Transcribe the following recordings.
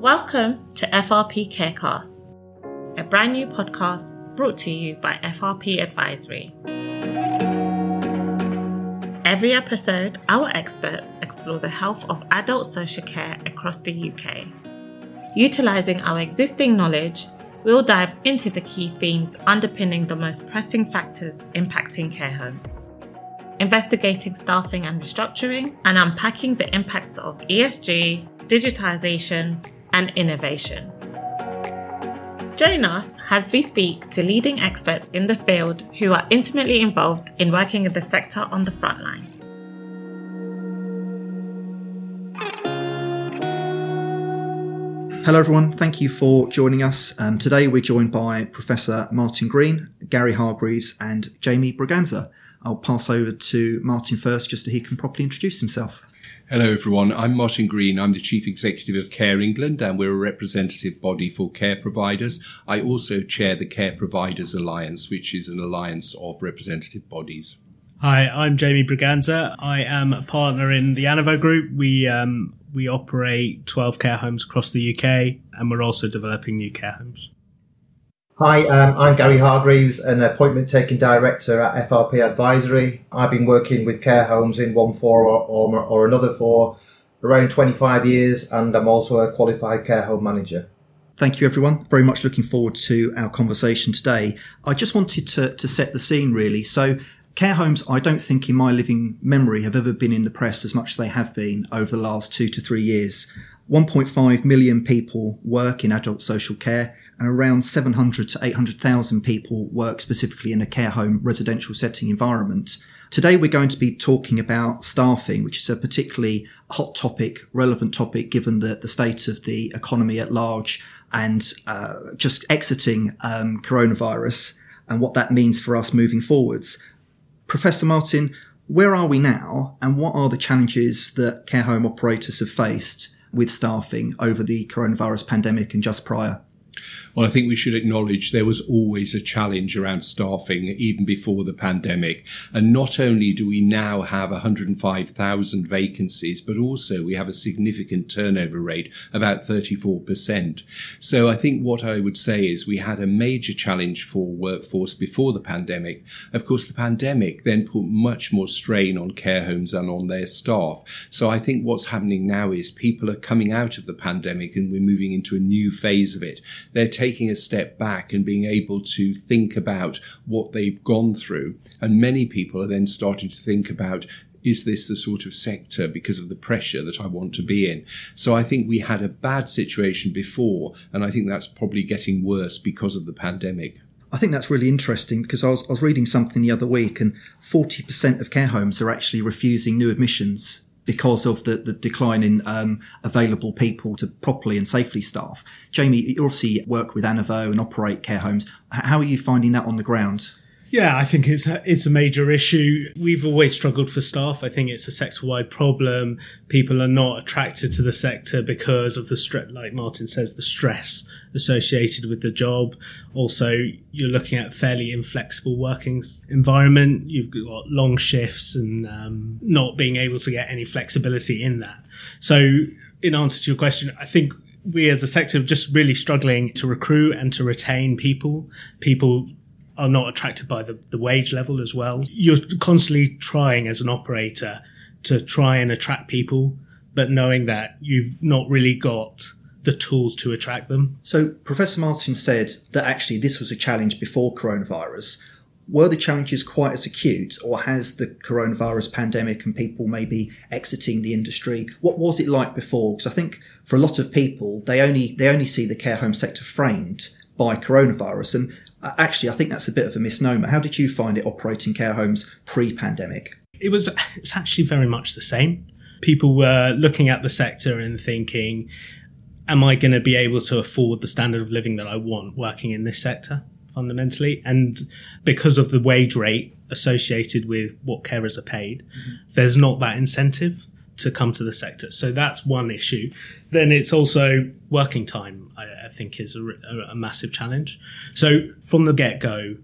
Welcome to FRP Carecast, a brand new podcast brought to you by FRP Advisory. Every episode, our experts explore the health of adult social care across the UK. Utilising our existing knowledge, we'll dive into the key themes underpinning the most pressing factors impacting care homes, investigating staffing and restructuring, and unpacking the impacts of ESG, digitisation, and innovation. Join us as we speak to leading experts in the field who are intimately involved in working in the sector on the front line. Hello, everyone. Thank you for joining us. Um, today, we're joined by Professor Martin Green, Gary Hargreaves, and Jamie Braganza. I'll pass over to Martin first, just so he can properly introduce himself. Hello, everyone. I'm Martin Green. I'm the Chief Executive of Care England, and we're a representative body for care providers. I also chair the Care Providers Alliance, which is an alliance of representative bodies. Hi, I'm Jamie Braganza. I am a partner in the Anavo Group. We um, we operate 12 care homes across the UK, and we're also developing new care homes. Hi, um, I'm Gary Hargreaves, an appointment taking director at FRP Advisory. I've been working with care homes in one form or, or, or another for around 25 years, and I'm also a qualified care home manager. Thank you, everyone. Very much looking forward to our conversation today. I just wanted to, to set the scene, really. So, care homes, I don't think in my living memory have ever been in the press as much as they have been over the last two to three years. 1.5 million people work in adult social care and around 700 to 800,000 people work specifically in a care home residential setting environment. Today we're going to be talking about staffing, which is a particularly hot topic, relevant topic given the, the state of the economy at large and uh, just exiting um, coronavirus and what that means for us moving forwards. Professor Martin, where are we now and what are the challenges that care home operators have faced with staffing over the coronavirus pandemic and just prior? Well, I think we should acknowledge there was always a challenge around staffing even before the pandemic. And not only do we now have 105,000 vacancies, but also we have a significant turnover rate, about 34%. So I think what I would say is we had a major challenge for workforce before the pandemic. Of course, the pandemic then put much more strain on care homes and on their staff. So I think what's happening now is people are coming out of the pandemic and we're moving into a new phase of it. They're taking a step back and being able to think about what they've gone through. And many people are then starting to think about is this the sort of sector because of the pressure that I want to be in? So I think we had a bad situation before, and I think that's probably getting worse because of the pandemic. I think that's really interesting because I was, I was reading something the other week, and 40% of care homes are actually refusing new admissions because of the, the decline in um, available people to properly and safely staff. Jamie, you obviously work with Anavo and operate care homes. How are you finding that on the ground? Yeah, I think it's a, it's a major issue. We've always struggled for staff. I think it's a sector-wide problem. People are not attracted to the sector because of the stress, like Martin says, the stress associated with the job. Also, you're looking at fairly inflexible working environment. You've got long shifts and um, not being able to get any flexibility in that. So, in answer to your question, I think we as a sector are just really struggling to recruit and to retain people. People are not attracted by the, the wage level as well. You're constantly trying as an operator to try and attract people, but knowing that you've not really got the tools to attract them. So, Professor Martin said that actually this was a challenge before coronavirus. Were the challenges quite as acute, or has the coronavirus pandemic and people maybe exiting the industry? What was it like before? Because I think for a lot of people, they only they only see the care home sector framed by coronavirus, and actually, I think that's a bit of a misnomer. How did you find it operating care homes pre-pandemic? It was it's actually very much the same. People were looking at the sector and thinking, "Am I going to be able to afford the standard of living that I want working in this sector?" Fundamentally, and because of the wage rate associated with what carers are paid, mm-hmm. there's not that incentive to come to the sector. So that's one issue. Then it's also working time, I, I think, is a, a, massive challenge. So from the get go,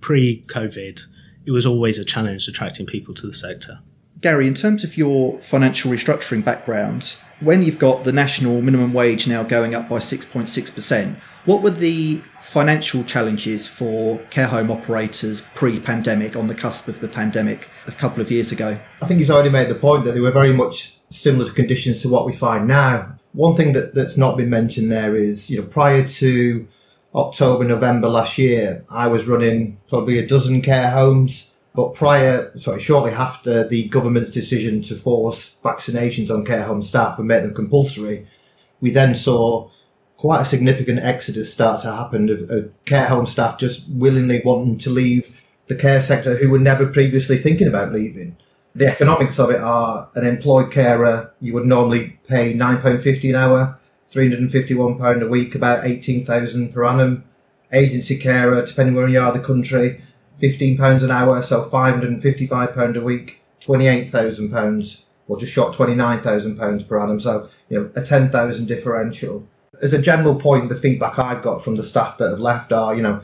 pre COVID, it was always a challenge attracting people to the sector. Gary, in terms of your financial restructuring background, when you've got the national minimum wage now going up by 6.6%, what were the financial challenges for care home operators pre pandemic on the cusp of the pandemic a couple of years ago? I think he's already made the point that they were very much similar to conditions to what we find now. One thing that, that's not been mentioned there is, you know, prior to October, November last year, I was running probably a dozen care homes. But prior, sorry, shortly after the government's decision to force vaccinations on care home staff and make them compulsory, we then saw quite a significant exodus start to happen of, of care home staff just willingly wanting to leave the care sector who were never previously thinking about leaving. The economics of it are an employed carer, you would normally pay £9.50 an hour, £351 a week, about 18000 per annum. Agency carer, depending where you are in the country, £15 an hour, so £555 a week, £28,000, or just short £29,000 per annum. So, you know, a 10,000 differential. As a general point, the feedback I've got from the staff that have left are, you know,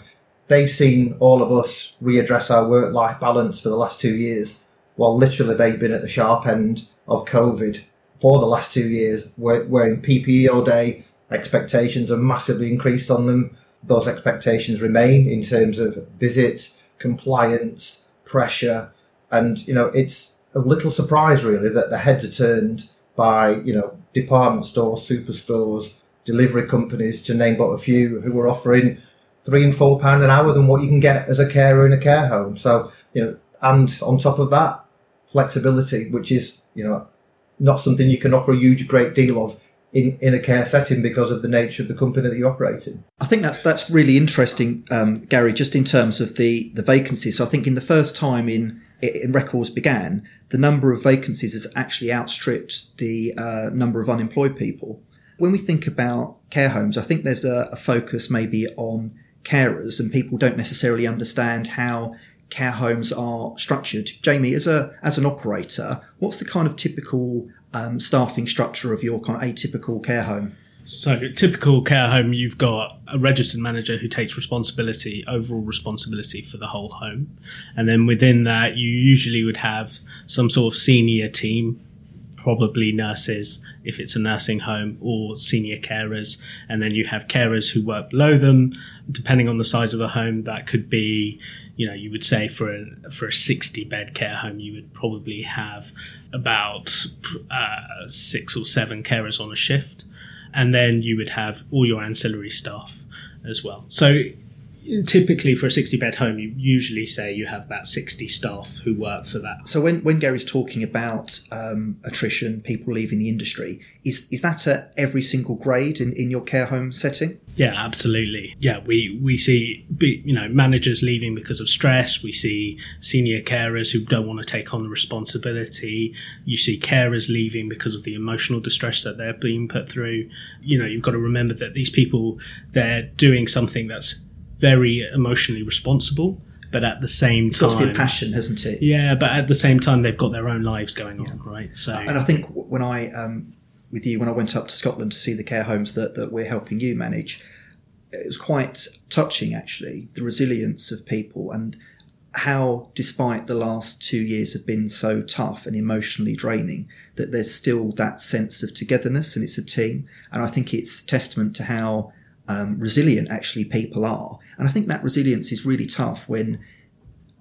they've seen all of us readdress our work life balance for the last two years, while literally they've been at the sharp end of COVID for the last two years, wearing PPE all day. Expectations are massively increased on them. Those expectations remain in terms of visits, compliance, pressure, and you know it's a little surprise really that the heads are turned by you know department stores, superstores, delivery companies, to name but a few, who are offering three and four pound an hour than what you can get as a carer in a care home. So you know, and on top of that, flexibility, which is you know not something you can offer a huge great deal of in, in a care setting because of the nature of the company that you operate in. I think that's that's really interesting, um, Gary. Just in terms of the the vacancies, so I think in the first time in in records began, the number of vacancies has actually outstripped the uh, number of unemployed people. When we think about care homes, I think there's a, a focus maybe on carers, and people don't necessarily understand how care homes are structured. Jamie, as a as an operator, what's the kind of typical um, staffing structure of your kind of atypical care home? So, typical care home, you've got a registered manager who takes responsibility, overall responsibility for the whole home. And then within that, you usually would have some sort of senior team, probably nurses if it's a nursing home, or senior carers. And then you have carers who work below them. Depending on the size of the home, that could be, you know, you would say for a, for a 60 bed care home, you would probably have about uh, six or seven carers on a shift, and then you would have all your ancillary staff as well. So typically for a 60 bed home you usually say you have about 60 staff who work for that. So when, when gary's talking about um, attrition people leaving the industry is is that at every single grade in, in your care home setting? Yeah absolutely. Yeah we we see you know managers leaving because of stress. We see senior carers who don't want to take on the responsibility. You see carers leaving because of the emotional distress that they're being put through. You know you've got to remember that these people they're doing something that's very emotionally responsible, but at the same it's time, it's got to be a passion, hasn't it? Yeah, but at the same time, they've got their own lives going yeah. on, right? So, and I think when I, um, with you, when I went up to Scotland to see the care homes that that we're helping you manage, it was quite touching actually the resilience of people and how, despite the last two years have been so tough and emotionally draining, that there's still that sense of togetherness and it's a team. And I think it's testament to how um, resilient actually people are. And I think that resilience is really tough when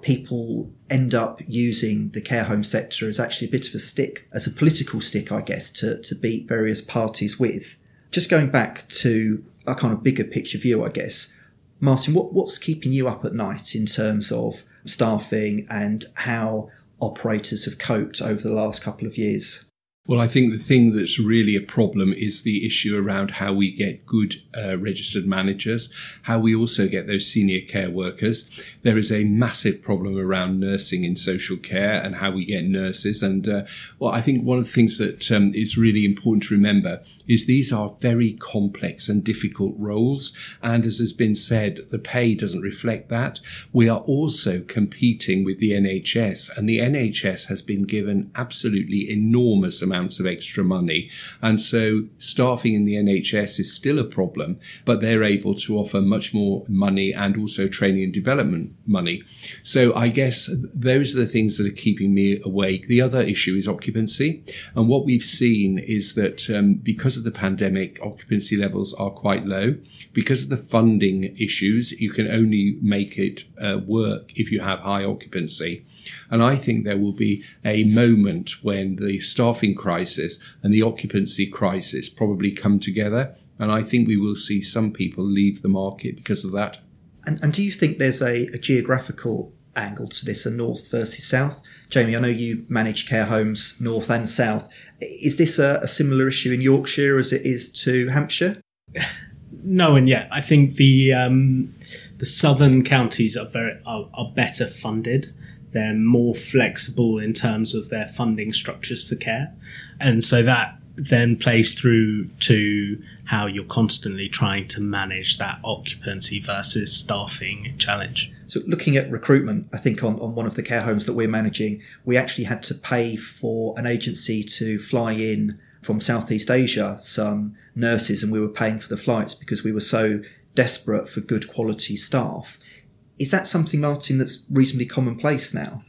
people end up using the care home sector as actually a bit of a stick, as a political stick, I guess, to, to beat various parties with. Just going back to a kind of bigger picture view, I guess. Martin, what, what's keeping you up at night in terms of staffing and how operators have coped over the last couple of years? Well, I think the thing that's really a problem is the issue around how we get good uh, registered managers, how we also get those senior care workers. There is a massive problem around nursing in social care and how we get nurses. And uh, well, I think one of the things that um, is really important to remember is these are very complex and difficult roles. And as has been said, the pay doesn't reflect that. We are also competing with the NHS, and the NHS has been given absolutely enormous amounts amounts of extra money. And so staffing in the NHS is still a problem, but they're able to offer much more money and also training and development money. So I guess those are the things that are keeping me awake. The other issue is occupancy. And what we've seen is that um, because of the pandemic, occupancy levels are quite low. Because of the funding issues, you can only make it uh, work if you have high occupancy. And I think there will be a moment when the staffing crisis and the occupancy crisis probably come together. And I think we will see some people leave the market because of that. And, and do you think there's a, a geographical angle to this, a north versus south? Jamie, I know you manage care homes north and south. Is this a, a similar issue in Yorkshire as it is to Hampshire? No, and yet I think the um, the southern counties are very are, are better funded. They're more flexible in terms of their funding structures for care, and so that then plays through to how you're constantly trying to manage that occupancy versus staffing challenge. So, looking at recruitment, I think on, on one of the care homes that we're managing, we actually had to pay for an agency to fly in from Southeast Asia some nurses, and we were paying for the flights because we were so desperate for good quality staff. Is that something, Martin, that's reasonably commonplace now?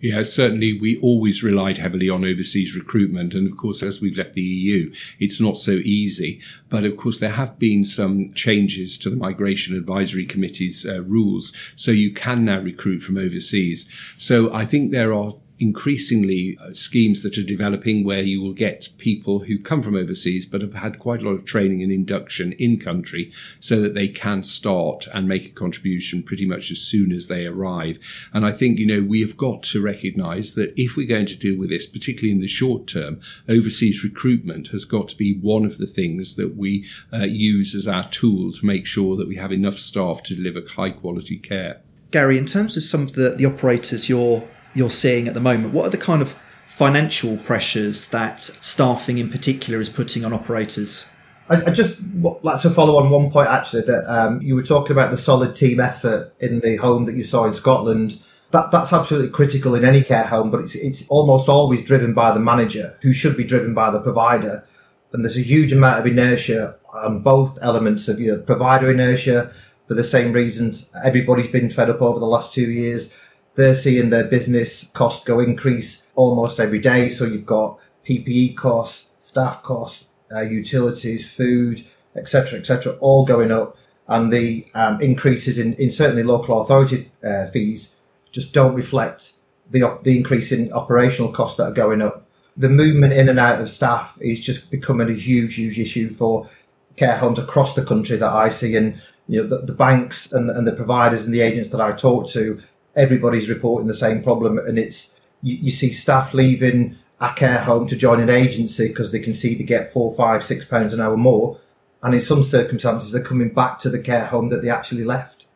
Yeah, certainly we always relied heavily on overseas recruitment. And of course, as we've left the EU, it's not so easy. But of course, there have been some changes to the Migration Advisory Committee's uh, rules. So you can now recruit from overseas. So I think there are increasingly uh, schemes that are developing where you will get people who come from overseas but have had quite a lot of training and induction in country so that they can start and make a contribution pretty much as soon as they arrive. And I think, you know, we have got to recognize that if we're going to deal with this, particularly in the short term, overseas recruitment has got to be one of the things that we uh, use as our tool to make sure that we have enough staff to deliver high quality care. Gary, in terms of some of the, the operators you're you're seeing at the moment? What are the kind of financial pressures that staffing in particular is putting on operators? I, I just like to follow on one point actually that um, you were talking about the solid team effort in the home that you saw in Scotland. That, that's absolutely critical in any care home, but it's, it's almost always driven by the manager, who should be driven by the provider. And there's a huge amount of inertia on both elements of you know, provider inertia for the same reasons everybody's been fed up over the last two years they're seeing their business cost go increase almost every day. So you've got PPE costs, staff costs, uh, utilities, food, etc., etc., all going up, and the um, increases in, in certainly local authority uh, fees just don't reflect the the increase in operational costs that are going up. The movement in and out of staff is just becoming a huge, huge issue for care homes across the country that I see, and you know the, the banks and the, and the providers and the agents that I talk to everybody's reporting the same problem, and it's you, you see staff leaving a care home to join an agency because they can see they get four, five, six pounds an hour more, and in some circumstances they're coming back to the care home that they actually left.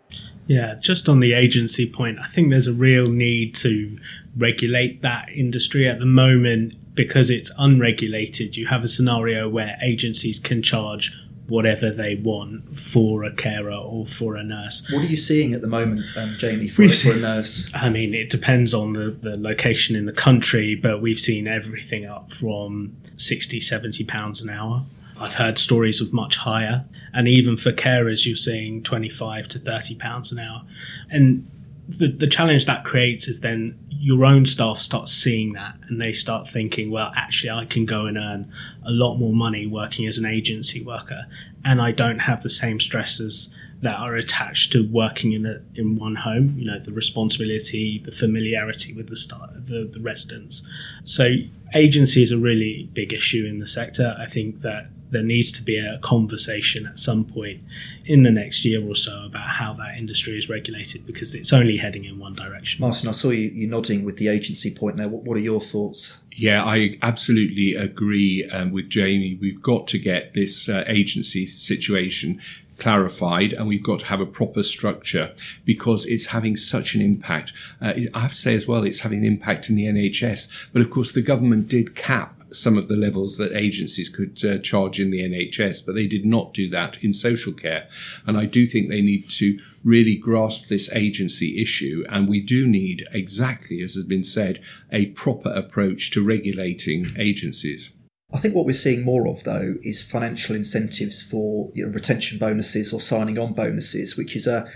Yeah, just on the agency point, I think there's a real need to regulate that industry at the moment because it's unregulated. You have a scenario where agencies can charge whatever they want for a carer or for a nurse. What are you seeing at the moment, um, Jamie, for, for, a nurse? I mean, it depends on the, the location in the country, but we've seen everything up from 60, 70 pounds an hour. I've heard stories of much higher. And even for carers, you're seeing 25 to 30 pounds an hour. And the, the challenge that creates is then your own staff start seeing that and they start thinking, well, actually, I can go and earn a lot more money working as an agency worker, and I don't have the same stresses that are attached to working in a in one home. You know, the responsibility, the familiarity with the the the residents. So, agency is a really big issue in the sector. I think that there needs to be a conversation at some point in the next year or so about how that industry is regulated because it's only heading in one direction. Martin, I saw you, you nodding with the agency point there. What, what are your thoughts? Yeah, I absolutely agree um, with Jamie. We've got to get this uh, agency situation clarified and we've got to have a proper structure because it's having such an impact. Uh, I have to say as well, it's having an impact in the NHS. But of course, the government did cap some of the levels that agencies could uh, charge in the NHS, but they did not do that in social care. And I do think they need to really grasp this agency issue. And we do need, exactly as has been said, a proper approach to regulating agencies. I think what we're seeing more of, though, is financial incentives for you know, retention bonuses or signing on bonuses, which is a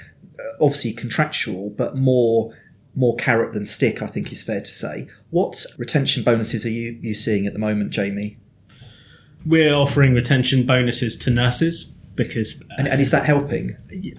obviously contractual, but more more carrot than stick. I think is fair to say. What retention bonuses are you you seeing at the moment, Jamie? We're offering retention bonuses to nurses because, and, and is that helping?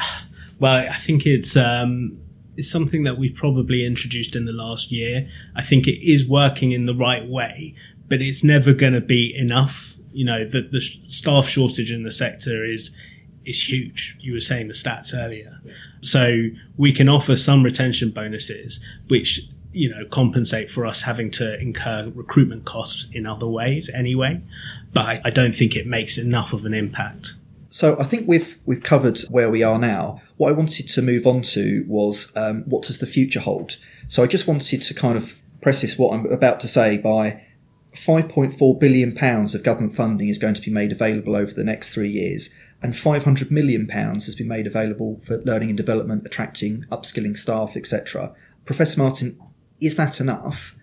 Well, I think it's um, it's something that we've probably introduced in the last year. I think it is working in the right way, but it's never going to be enough. You know, the, the staff shortage in the sector is is huge. You were saying the stats earlier. So we can offer some retention bonuses, which you know compensate for us having to incur recruitment costs in other ways anyway. But I, don't think it makes enough of an impact. So I think we've we've covered where we are now. What I wanted to move on to was um, what does the future hold. So I just wanted to kind of preface what I'm about to say by 5.4 billion pounds of government funding is going to be made available over the next three years, and 500 million pounds has been made available for learning and development, attracting, upskilling staff, etc. Professor Martin, is that enough?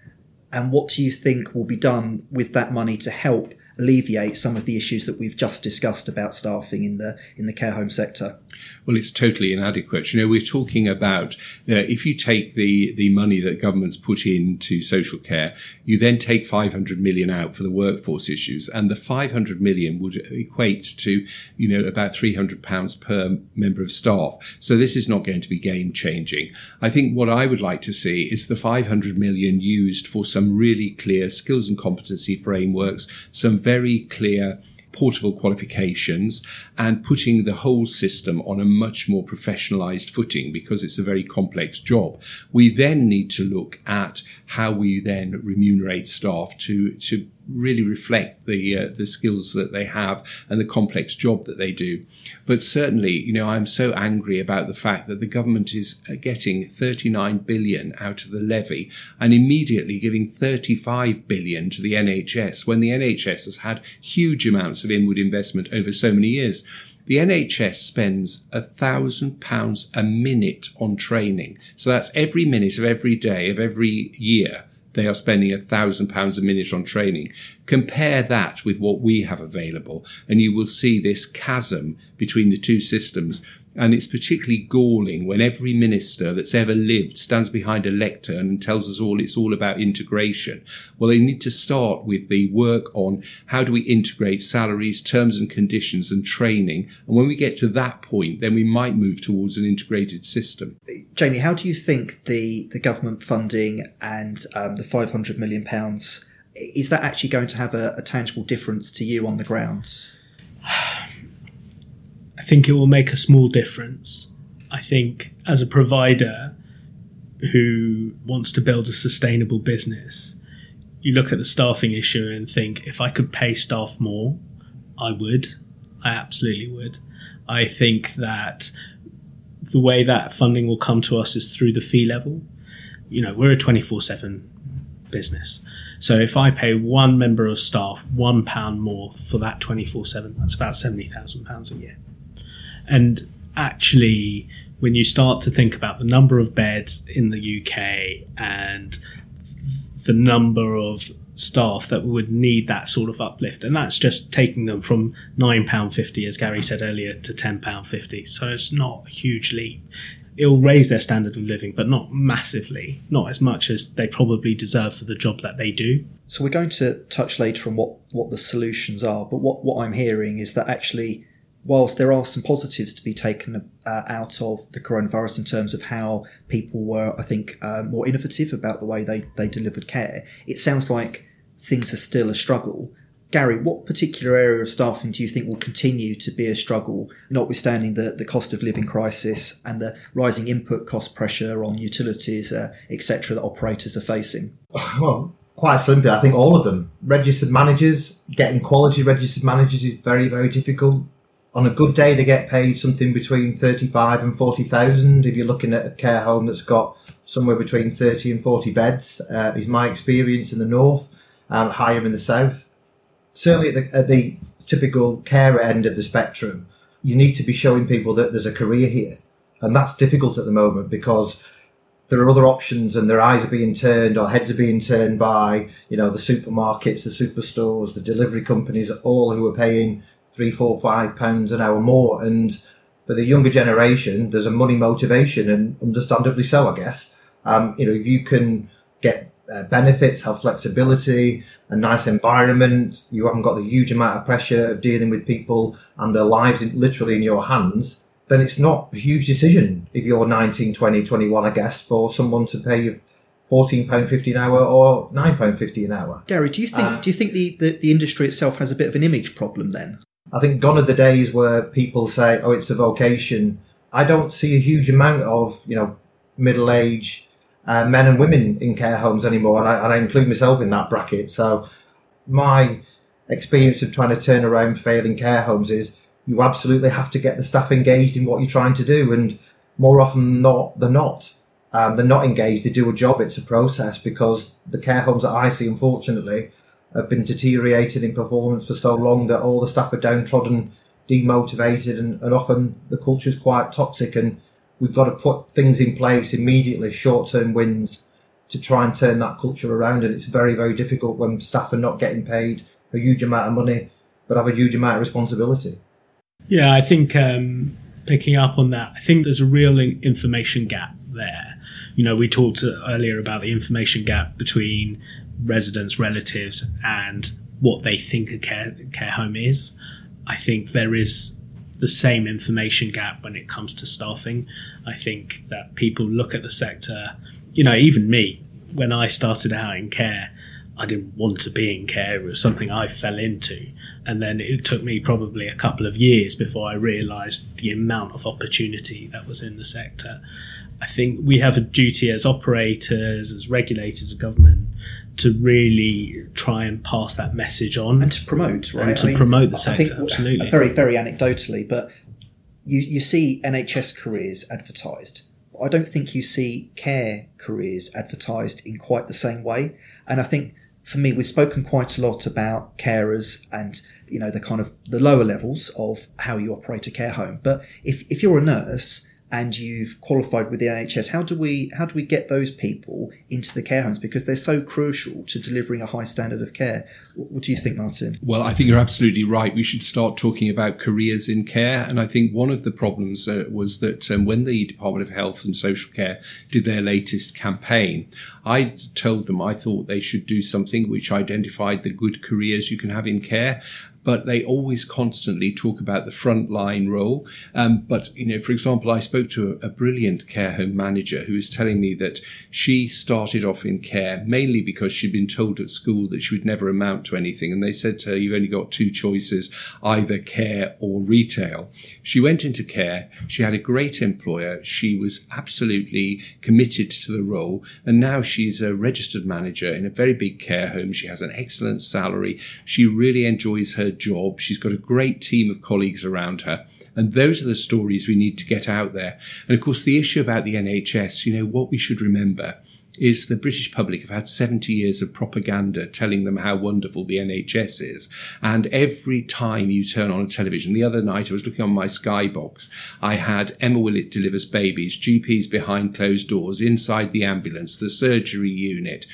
And what do you think will be done with that money to help alleviate some of the issues that we've just discussed about staffing in the in the care home sector? Well, it's totally inadequate. You know, we're talking about uh, if you take the the money that governments put into social care, you then take 500 million out for the workforce issues, and the 500 million would equate to you know about 300 pounds per member of staff. So this is not going to be game changing. I think what I would like to see is the 500 million used for some really clear skills and competency frameworks, some very clear portable qualifications and putting the whole system on a much more professionalized footing because it's a very complex job. We then need to look at how we then remunerate staff to, to really reflect the uh, the skills that they have and the complex job that they do. But certainly, you know, I'm so angry about the fact that the government is uh, getting 39 billion out of the levy and immediately giving 35 billion to the NHS when the NHS has had huge amounts of inward investment over so many years. The NHS spends a thousand pounds a minute on training. So that's every minute of every day of every year they are spending a thousand pounds a minute on training. Compare that with what we have available, and you will see this chasm between the two systems and it's particularly galling when every minister that's ever lived stands behind a lectern and tells us all it's all about integration. Well, they need to start with the work on how do we integrate salaries, terms and conditions and training. And when we get to that point, then we might move towards an integrated system. Jamie, how do you think the, the government funding and um, the £500 million, is that actually going to have a, a tangible difference to you on the ground? I think it will make a small difference. I think as a provider who wants to build a sustainable business, you look at the staffing issue and think if I could pay staff more, I would. I absolutely would. I think that the way that funding will come to us is through the fee level. You know, we're a 24 7 business. So if I pay one member of staff one pound more for that 24 7, that's about £70,000 a year. And actually, when you start to think about the number of beds in the UK and the number of staff that would need that sort of uplift, and that's just taking them from £9.50, as Gary said earlier, to £10.50. So it's not a huge leap. It'll raise their standard of living, but not massively, not as much as they probably deserve for the job that they do. So we're going to touch later on what, what the solutions are, but what, what I'm hearing is that actually whilst there are some positives to be taken uh, out of the coronavirus in terms of how people were, I think, uh, more innovative about the way they, they delivered care, it sounds like things are still a struggle. Gary, what particular area of staffing do you think will continue to be a struggle, notwithstanding the, the cost of living crisis and the rising input cost pressure on utilities, uh, etc., that operators are facing? Well, quite simply, I think all of them. Registered managers, getting quality registered managers is very, very difficult on a good day they get paid something between 35 and 40,000 if you're looking at a care home that's got somewhere between 30 and 40 beds uh, is my experience in the north and higher in the south. Certainly at the, at the typical care end of the spectrum you need to be showing people that there's a career here. And that's difficult at the moment because there are other options and their eyes are being turned or heads are being turned by, you know, the supermarkets, the superstores, the delivery companies, all who are paying three, four, five pounds an hour more. And for the younger generation, there's a money motivation and understandably so, I guess. Um, you know, if you can get uh, benefits, have flexibility, a nice environment, you haven't got the huge amount of pressure of dealing with people and their lives in, literally in your hands, then it's not a huge decision if you're 19, 20, 21, I guess, for someone to pay you £14.50 an hour or £9.50 an hour. Gary, do you think uh, do you think the, the, the industry itself has a bit of an image problem then? I think gone are the days where people say, "Oh, it's a vocation." I don't see a huge amount of you know middle age uh, men and women in care homes anymore, and I, and I include myself in that bracket. So my experience of trying to turn around failing care homes is you absolutely have to get the staff engaged in what you're trying to do. And more often than not, they're not. Um, they're not engaged. They do a job. It's a process because the care homes that I see, unfortunately, have been deteriorated in performance for so long that all the staff are downtrodden, demotivated, and, and often the culture is quite toxic. And we've got to put things in place immediately, short-term wins, to try and turn that culture around. And it's very, very difficult when staff are not getting paid a huge amount of money, but have a huge amount of responsibility. Yeah, I think um, picking up on that, I think there's a real information gap there. You know, we talked earlier about the information gap between residents, relatives, and what they think a care care home is. I think there is the same information gap when it comes to staffing. I think that people look at the sector, you know, even me, when I started out in care, I didn't want to be in care. It was something I fell into. And then it took me probably a couple of years before I realised the amount of opportunity that was in the sector. I think we have a duty as operators, as regulators as government, to really try and pass that message on and to promote, right? And to I mean, promote the sector, think, absolutely. Very, very anecdotally, but you you see NHS careers advertised. I don't think you see care careers advertised in quite the same way, and I think for me, we've spoken quite a lot about carers and you know the kind of the lower levels of how you operate a care home. But if if you're a nurse and you've qualified with the NHS, how do we how do we get those people into the care homes because they're so crucial to delivering a high standard of care? What do you think, Martin? Well, I think you're absolutely right. We should start talking about careers in care, and I think one of the problems uh, was that um, when the Department of Health and Social Care did their latest campaign, I told them I thought they should do something which identified the good careers you can have in care, but they always constantly talk about the frontline role. Um, but, you know, for example, I spoke to a, a, brilliant care home manager who was telling me that she started off in care mainly because she'd been told at school that she would never amount to anything. And they said to her, you've only got two choices, either care or retail. She went into care. She had a great employer. She was absolutely committed to the role. And now she's a registered manager in a very big care home. She has an excellent salary. She really enjoys her job. She's got a great team of colleagues around her. And those are the stories we need to get out there. And of course, the issue about the NHS, you know, what we should remember is the British public have had 70 years of propaganda telling them how wonderful the NHS is. And every time you turn on a television, the other night I was looking on my Skybox, I had Emma Willis delivers babies, GPs behind closed doors, inside the ambulance, the surgery unit.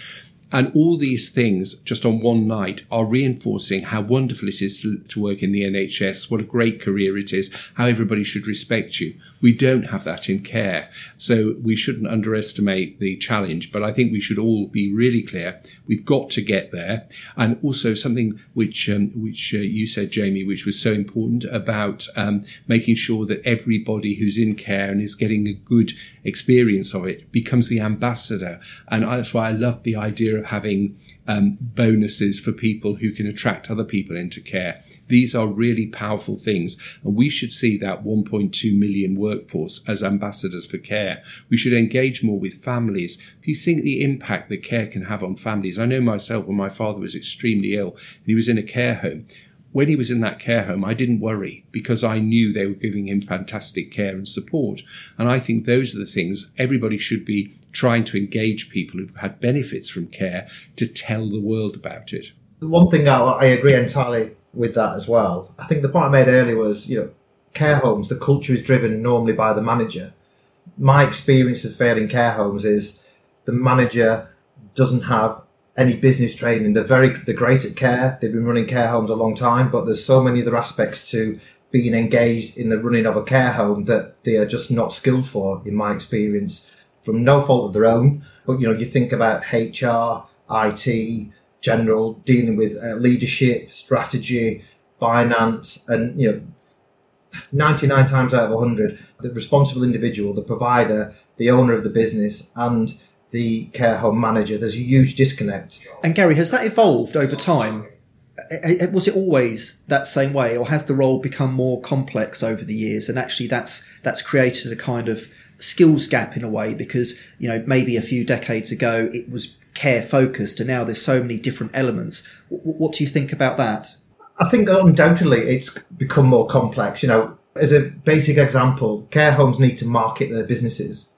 And all these things just on one night are reinforcing how wonderful it is to, to, work in the NHS, what a great career it is, how everybody should respect you. We don't have that in care. So we shouldn't underestimate the challenge, but I think we should all be really clear. We've got to get there. And also something which, um, which uh, you said, Jamie, which was so important about um, making sure that everybody who's in care and is getting a good experience of it becomes the ambassador. And that's why I love the idea of having um, bonuses for people who can attract other people into care. These are really powerful things, and we should see that 1.2 million workforce as ambassadors for care. We should engage more with families. If you think the impact that care can have on families? I know myself when my father was extremely ill and he was in a care home when he was in that care home, I didn't worry because I knew they were giving him fantastic care and support. And I think those are the things everybody should be trying to engage people who've had benefits from care to tell the world about it. One thing I, I agree entirely with that as well. I think the point I made earlier was, you know, care homes, the culture is driven normally by the manager. my experience of failing care homes is the manager doesn't have any business training. They're very they're great at care. They've been running care homes a long time, but there's so many other aspects to being engaged in the running of a care home that they are just not skilled for, in my experience, from no fault of their own. But you know, you think about HR, IT, general dealing with uh, leadership, strategy, finance, and you know, 99 times out of 100, the responsible individual, the provider, the owner of the business, and the care home manager, there's a huge disconnect. And Gary, has that evolved over time? Uh, uh, uh, was it always that same way, or has the role become more complex over the years? And actually, that's that's created a kind of skills gap in a way because you know maybe a few decades ago it was care focused, and now there's so many different elements. What do you think about that? I think undoubtedly it's become more complex. You know, as a basic example, care homes need to market their businesses.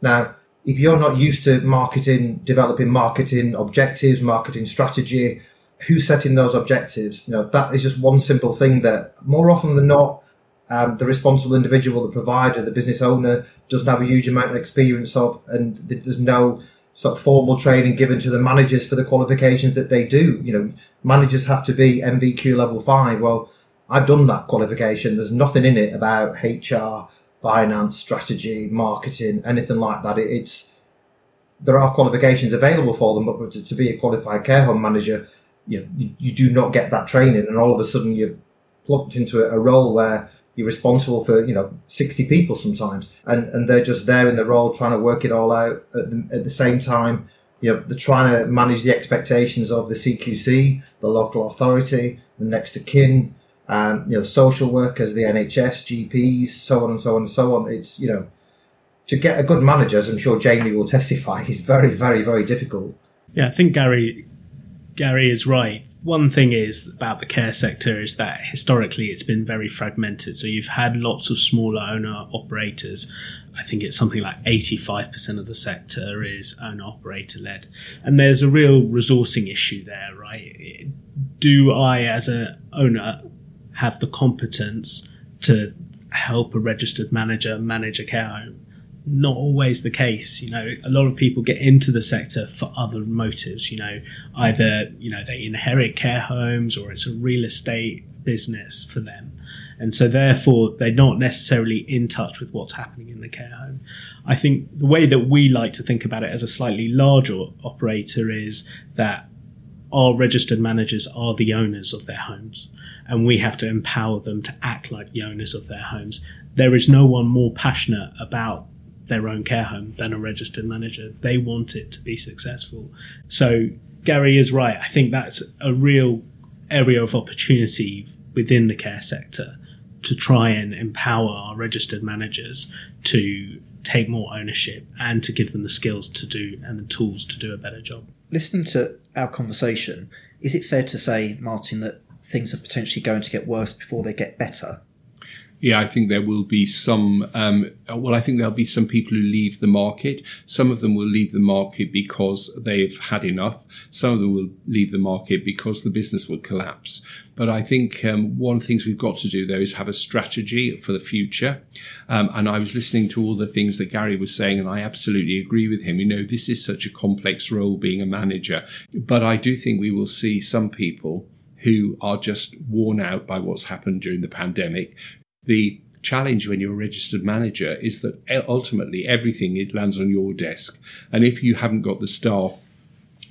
Now, if you're not used to marketing, developing marketing objectives, marketing strategy, who's setting those objectives? You know, that is just one simple thing that more often than not, um, the responsible individual, the provider, the business owner doesn't have a huge amount of experience of, and there's no sort of formal training given to the managers for the qualifications that they do. You know, managers have to be NVQ level five. Well, I've done that qualification. There's nothing in it about HR, finance, strategy, marketing, anything like that. it's there are qualifications available for them, but to, to be a qualified care home manager, you, you, you do not get that training, and all of a sudden you're plugged into a, a role where you're responsible for you know 60 people sometimes. And and they're just there in the role trying to work it all out at the, at the same time. You know they're trying to manage the expectations of the cqc the local authority the next of kin um, you know social workers the nhs gps so on and so on and so on it's you know to get a good manager as i'm sure jamie will testify is very very very difficult yeah i think gary gary is right one thing is about the care sector is that historically it's been very fragmented. So you've had lots of smaller owner operators. I think it's something like 85% of the sector is owner operator led. And there's a real resourcing issue there, right? Do I, as an owner, have the competence to help a registered manager manage a care home? not always the case. You know, a lot of people get into the sector for other motives. You know, either you know they inherit care homes or it's a real estate business for them, and so therefore they're not necessarily in touch with what's happening in the care home. I think the way that we like to think about it as a slightly larger operator is that our registered managers are the owners of their homes and we have to empower them to act like the owners of their homes. There is no one more passionate about their own care home than a registered manager. They want it to be successful. So Gary is right. I think that's a real area of opportunity within the care sector to try and empower our registered managers to take more ownership and to give them the skills to do and the tools to do a better job. Listening to our conversation, is it fair to say, Martin, that things are potentially going to get worse before they get better? Yeah, I think there will be some. Um, well, I think there'll be some people who leave the market. Some of them will leave the market because they've had enough. Some of them will leave the market because the business will collapse. But I think um, one of the things we've got to do, though, is have a strategy for the future. Um, and I was listening to all the things that Gary was saying, and I absolutely agree with him. You know, this is such a complex role being a manager. But I do think we will see some people who are just worn out by what's happened during the pandemic, the challenge when you're a registered manager is that ultimately everything it lands on your desk. And if you haven't got the staff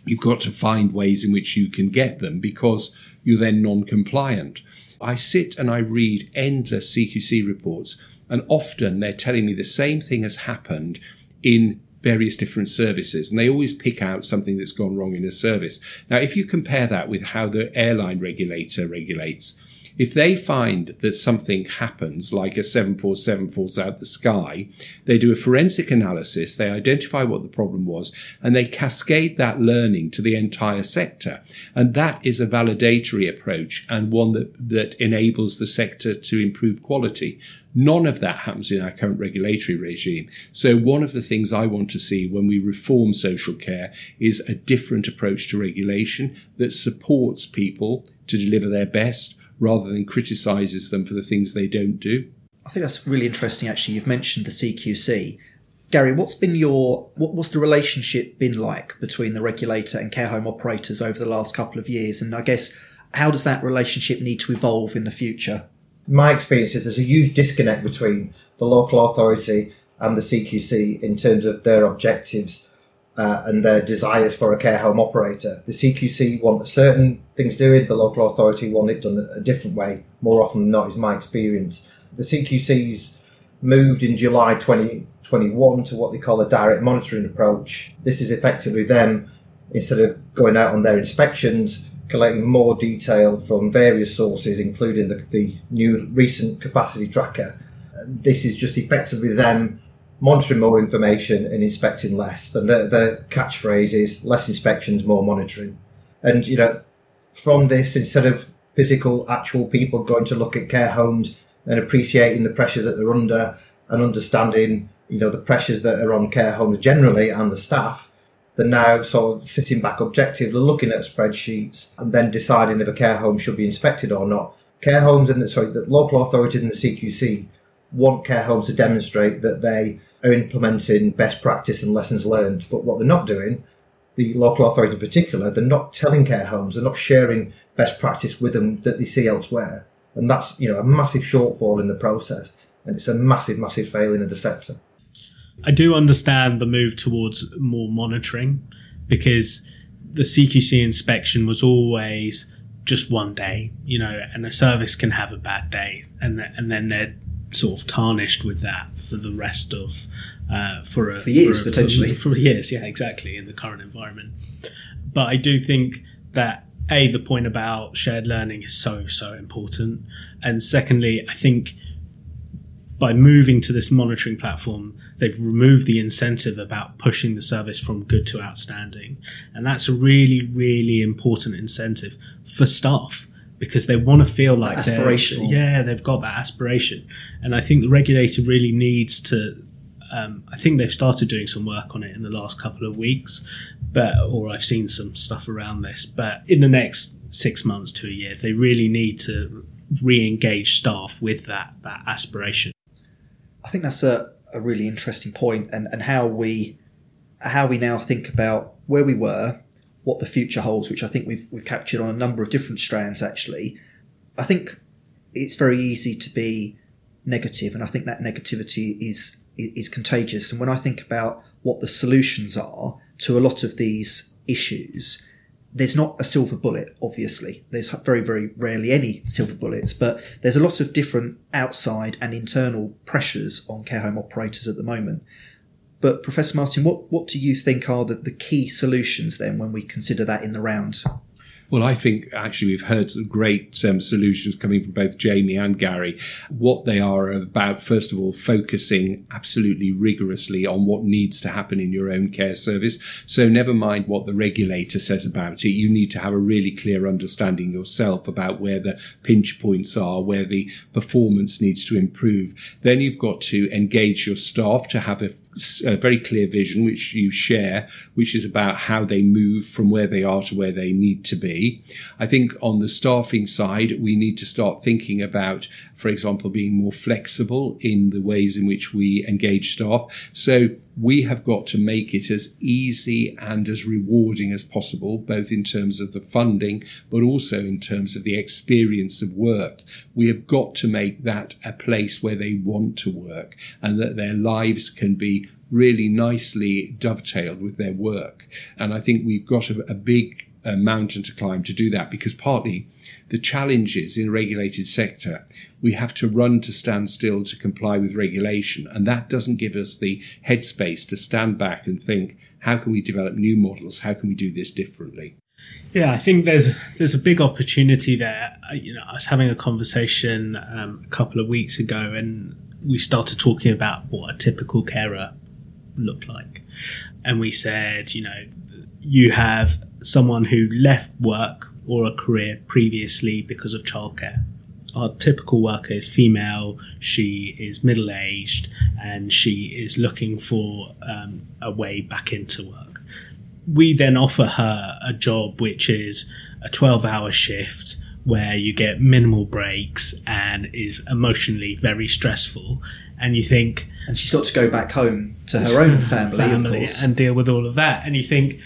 you've got to find ways in which you can get them because you're then non-compliant. I sit and i read endless cqc reports and often they're telling me the same thing has happened in various different services and they always pick out something that's gone wrong in a service. Now if you compare that with how the airline regulator regulates if they find that something happens, like a 747 falls out the sky, they do a forensic analysis, they identify what the problem was, and they cascade that learning to the entire sector. And that is a validatory approach and one that, that enables the sector to improve quality. None of that happens in our current regulatory regime. So one of the things I want to see when we reform social care is a different approach to regulation that supports people to deliver their best rather than criticises them for the things they don't do. I think that's really interesting, actually. You've mentioned the CQC, Gary, what's been your what, what's the relationship been like between the regulator and care home operators over the last couple of years? And I guess how does that relationship need to evolve in the future? My experience is there's a huge disconnect between the local authority and the CQC in terms of their objectives uh, and their desires for a care home operator. The CQC want certain things doing, the local authority want it done a different way. More often than not, is my experience. The CQC's moved in July 2021 to what they call a direct monitoring approach. This is effectively them, instead of going out on their inspections, collecting more detail from various sources, including the, the new recent capacity tracker. This is just effectively them monitoring more information and inspecting less. And the, the catchphrase is less inspections, more monitoring. And, you know, from this, instead of physical, actual people going to look at care homes and appreciating the pressure that they're under and understanding, you know, the pressures that are on care homes generally and the staff, they're now sort of sitting back objectively looking at spreadsheets and then deciding if a care home should be inspected or not. Care homes and the, sorry, the local authorities and the CQC want care homes to demonstrate that they are implementing best practice and lessons learned. But what they're not doing, the local authority in particular, they're not telling care homes, they're not sharing best practice with them that they see elsewhere. And that's, you know, a massive shortfall in the process. And it's a massive, massive failing of the sector. I do understand the move towards more monitoring because the CQC inspection was always just one day, you know, and a service can have a bad day and and then they're sort of tarnished with that for the rest of uh, for a for years for a, potentially for, for, years. Yeah, exactly in the current environment. But I do think that a the point about shared learning is so so important, and secondly, I think by moving to this monitoring platform, they've removed the incentive about pushing the service from good to outstanding, and that's a really really important incentive for staff because they want to feel like aspirational. Yeah, they've got that aspiration, and I think the regulator really needs to. Um, I think they've started doing some work on it in the last couple of weeks, but or I've seen some stuff around this. But in the next six months to a year, they really need to re-engage staff with that that aspiration. I think that's a, a really interesting point, and and how we how we now think about where we were what the future holds, which I think we've we've captured on a number of different strands. Actually, I think it's very easy to be negative, and I think that negativity is is contagious. And when I think about what the solutions are to a lot of these issues, there's not a silver bullet, obviously. There's very, very rarely any silver bullets, but there's a lot of different outside and internal pressures on care home operators at the moment. But Professor Martin, what, what do you think are the, the key solutions then when we consider that in the round? Well, I think actually we've heard some great um, solutions coming from both Jamie and Gary. What they are about, first of all, focusing absolutely rigorously on what needs to happen in your own care service. So never mind what the regulator says about it. You need to have a really clear understanding yourself about where the pinch points are, where the performance needs to improve. Then you've got to engage your staff to have a a very clear vision, which you share, which is about how they move from where they are to where they need to be. I think on the staffing side, we need to start thinking about, for example, being more flexible in the ways in which we engage staff. So we have got to make it as easy and as rewarding as possible, both in terms of the funding, but also in terms of the experience of work. We have got to make that a place where they want to work and that their lives can be really nicely dovetailed with their work. And I think we've got a, a big uh, mountain to climb to do that because partly the challenges in a regulated sector, we have to run to stand still to comply with regulation. And that doesn't give us the headspace to stand back and think, how can we develop new models? How can we do this differently? Yeah, I think there's there's a big opportunity there. You know, I was having a conversation um, a couple of weeks ago, and we started talking about what a typical carer looked like, and we said, you know, you have someone who left work or a career previously because of childcare. Our typical worker is female, she is middle aged, and she is looking for um, a way back into work. We then offer her a job which is a 12 hour shift where you get minimal breaks and is emotionally very stressful. And you think, and she's got to go back home to her own family, family of course. and deal with all of that. And you think,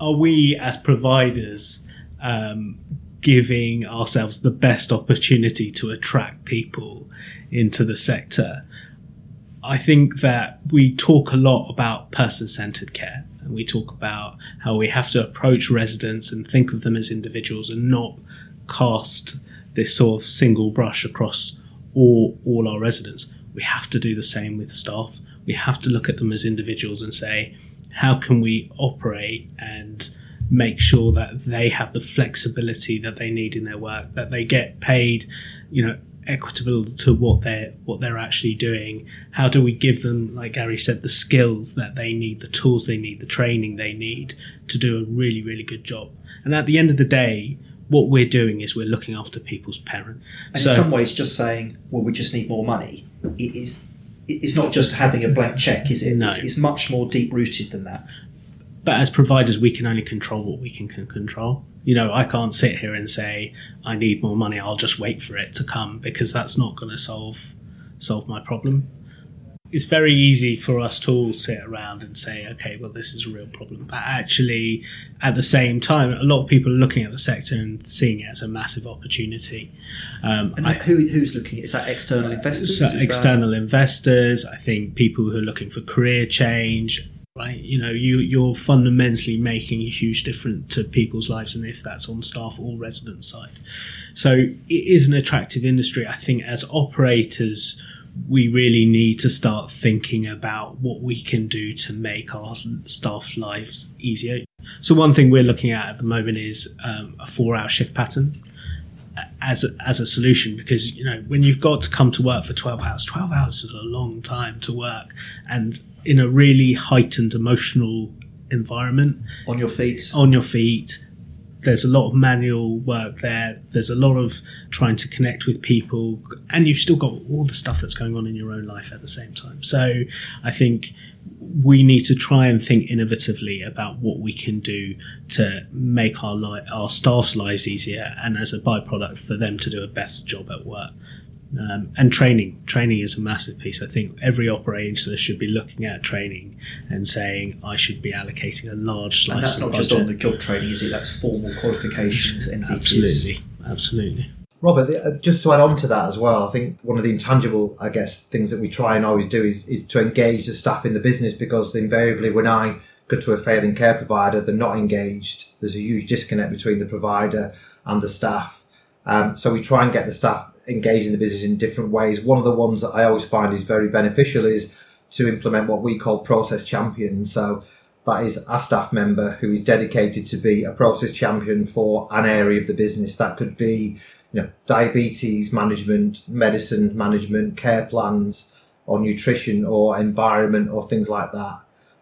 are we as providers um, giving ourselves the best opportunity to attract people into the sector? I think that we talk a lot about person centered care and we talk about how we have to approach residents and think of them as individuals and not cast this sort of single brush across all, all our residents. We have to do the same with staff. We have to look at them as individuals and say, how can we operate and make sure that they have the flexibility that they need in their work, that they get paid, you know, equitable to what they're what they're actually doing. How do we give them, like Gary said, the skills that they need, the tools they need, the training they need to do a really, really good job? And at the end of the day, what we're doing is we're looking after people's parent. And so, in some ways, just saying, "Well, we just need more money," it is. It's not just having a blank check, is it? No. It's, it's much more deep rooted than that. But as providers, we can only control what we can control. You know, I can't sit here and say I need more money. I'll just wait for it to come because that's not going to solve solve my problem. It's very easy for us to all sit around and say, okay, well, this is a real problem. But actually, at the same time, a lot of people are looking at the sector and seeing it as a massive opportunity. Um, and I, who, who's looking? Is that external investors? External that... investors. I think people who are looking for career change right? You know, you you're fundamentally making a huge difference to people's lives, and if that's on staff or resident side, so it is an attractive industry. I think as operators, we really need to start thinking about what we can do to make our staff's lives easier. So one thing we're looking at at the moment is um, a four-hour shift pattern as a, as a solution because you know when you've got to come to work for 12 hours 12 hours is a long time to work and in a really heightened emotional environment on your feet on your feet there's a lot of manual work there. There's a lot of trying to connect with people. And you've still got all the stuff that's going on in your own life at the same time. So i think we need to try and think innovatively about what we can do to make our li- our staff's lives easier and as a byproduct for them to do a better job at work um, and training. Training is a massive piece. I think every operator should be looking at training and saying, I should be allocating a large slice. And that's not just on the job training, is it? That's formal qualifications, and Absolutely, absolutely. Robert, uh, just to add on to that as well, I think one of the intangible, I guess, things that we try and always do is, is to engage the staff in the business because invariably when I go to a failing care provider, they're not engaged. There's a huge disconnect between the provider and the staff. Um, so we try and get the staff engaged in the business in different ways. One of the ones that I always find is very beneficial is to implement what we call process champions. So that is a staff member who is dedicated to be a process champion for an area of the business. That could be, you know, diabetes management, medicine management, care plans, or nutrition, or environment, or things like that.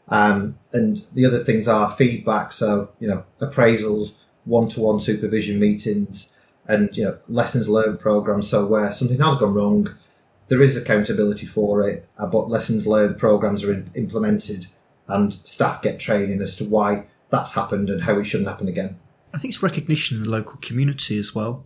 Um, and the other things are feedback. So, you know, appraisals, one-to-one supervision meetings, and you know lessons learned programs. So where something has gone wrong, there is accountability for it, uh, but lessons learned programs are in, implemented, and staff get training as to why that's happened and how it shouldn't happen again. I think it's recognition in the local community as well.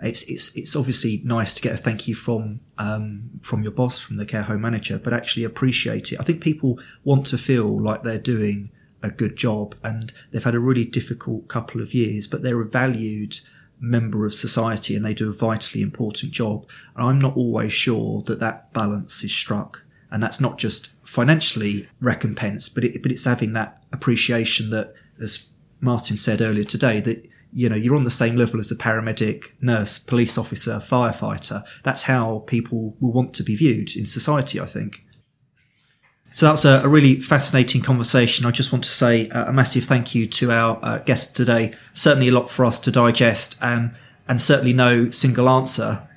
It's it's it's obviously nice to get a thank you from um, from your boss, from the care home manager, but actually appreciate it. I think people want to feel like they're doing a good job and they've had a really difficult couple of years, but they're valued member of society and they do a vitally important job. And I'm not always sure that that balance is struck. And that's not just financially recompensed, but it, but it's having that appreciation that, as Martin said earlier today, that you know you're on the same level as a paramedic, nurse, police officer, firefighter. That's how people will want to be viewed in society. I think. So that's a, a, really fascinating conversation. I just want to say a, a massive thank you to our uh, guests today. Certainly a lot for us to digest and, and certainly no single answer.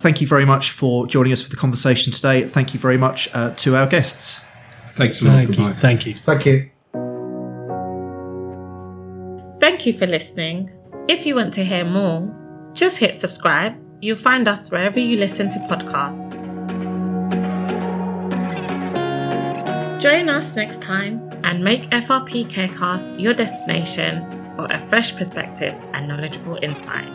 Thank you very much for joining us for the conversation today. Thank you very much uh, to our guests. Thanks a lot. Thank you. Thank you. Thank you. Thank you for listening. If you want to hear more, just hit subscribe. You'll find us wherever you listen to podcasts. Join us next time and make FRP Carecast your destination for a fresh perspective and knowledgeable insight.